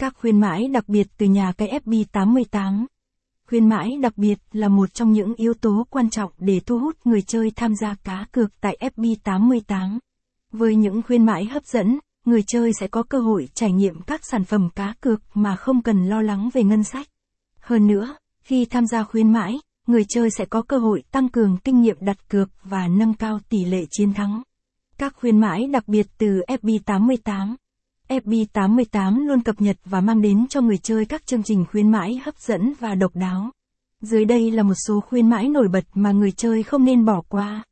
Các khuyến mãi đặc biệt từ nhà cái FB88. Khuyến mãi đặc biệt là một trong những yếu tố quan trọng để thu hút người chơi tham gia cá cược tại FB88. Với những khuyến mãi hấp dẫn, người chơi sẽ có cơ hội trải nghiệm các sản phẩm cá cược mà không cần lo lắng về ngân sách. Hơn nữa, khi tham gia khuyến mãi, người chơi sẽ có cơ hội tăng cường kinh nghiệm đặt cược và nâng cao tỷ lệ chiến thắng. Các khuyến mãi đặc biệt từ FB88 FB88 luôn cập nhật và mang đến cho người chơi các chương trình khuyến mãi hấp dẫn và độc đáo. Dưới đây là một số khuyến mãi nổi bật mà người chơi không nên bỏ qua.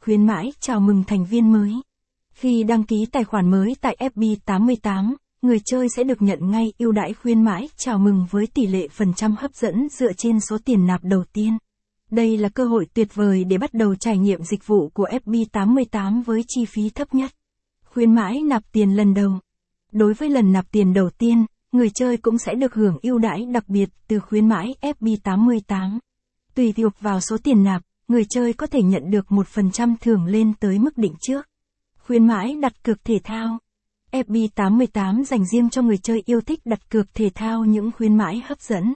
Khuyến mãi chào mừng thành viên mới. Khi đăng ký tài khoản mới tại FB88, người chơi sẽ được nhận ngay ưu đãi khuyến mãi chào mừng với tỷ lệ phần trăm hấp dẫn dựa trên số tiền nạp đầu tiên. Đây là cơ hội tuyệt vời để bắt đầu trải nghiệm dịch vụ của FB88 với chi phí thấp nhất. Khuyến mãi nạp tiền lần đầu. Đối với lần nạp tiền đầu tiên, người chơi cũng sẽ được hưởng ưu đãi đặc biệt từ khuyến mãi FB88. Tùy thuộc vào số tiền nạp, người chơi có thể nhận được 1% thưởng lên tới mức định trước. Khuyến mãi đặt cược thể thao. FB88 dành riêng cho người chơi yêu thích đặt cược thể thao những khuyến mãi hấp dẫn.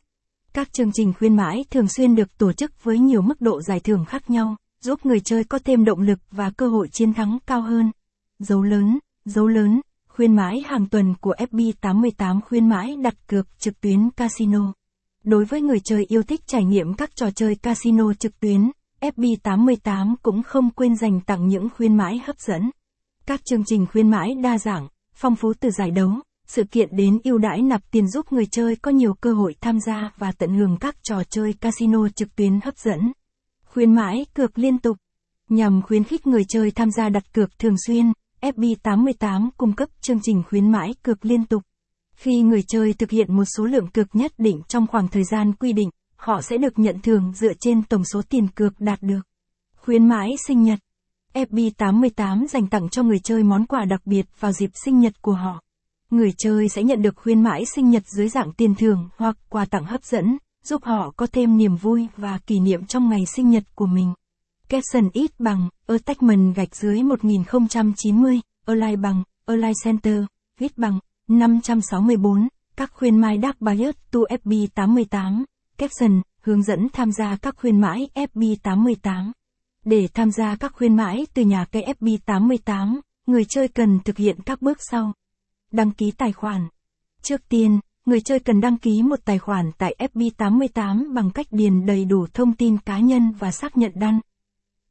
Các chương trình khuyến mãi thường xuyên được tổ chức với nhiều mức độ giải thưởng khác nhau, giúp người chơi có thêm động lực và cơ hội chiến thắng cao hơn. Dấu lớn, dấu lớn, khuyến mãi hàng tuần của FB88 khuyến mãi đặt cược trực tuyến casino. Đối với người chơi yêu thích trải nghiệm các trò chơi casino trực tuyến, FB88 cũng không quên dành tặng những khuyến mãi hấp dẫn. Các chương trình khuyến mãi đa dạng, phong phú từ giải đấu, sự kiện đến ưu đãi nạp tiền giúp người chơi có nhiều cơ hội tham gia và tận hưởng các trò chơi casino trực tuyến hấp dẫn. Khuyến mãi cược liên tục nhằm khuyến khích người chơi tham gia đặt cược thường xuyên, FB88 cung cấp chương trình khuyến mãi cược liên tục. Khi người chơi thực hiện một số lượng cược nhất định trong khoảng thời gian quy định, họ sẽ được nhận thưởng dựa trên tổng số tiền cược đạt được. Khuyến mãi sinh nhật FB88 dành tặng cho người chơi món quà đặc biệt vào dịp sinh nhật của họ. Người chơi sẽ nhận được khuyến mãi sinh nhật dưới dạng tiền thưởng hoặc quà tặng hấp dẫn, giúp họ có thêm niềm vui và kỷ niệm trong ngày sinh nhật của mình. Caption ít bằng, attachment gạch dưới 1090, align bằng, align center, viết bằng, 564, các khuyến mãi Dark Bias to FB88, caption, hướng dẫn tham gia các khuyến mãi FB88. Để tham gia các khuyến mãi từ nhà cây FB88, người chơi cần thực hiện các bước sau. Đăng ký tài khoản. Trước tiên, người chơi cần đăng ký một tài khoản tại FB88 bằng cách điền đầy đủ thông tin cá nhân và xác nhận đăng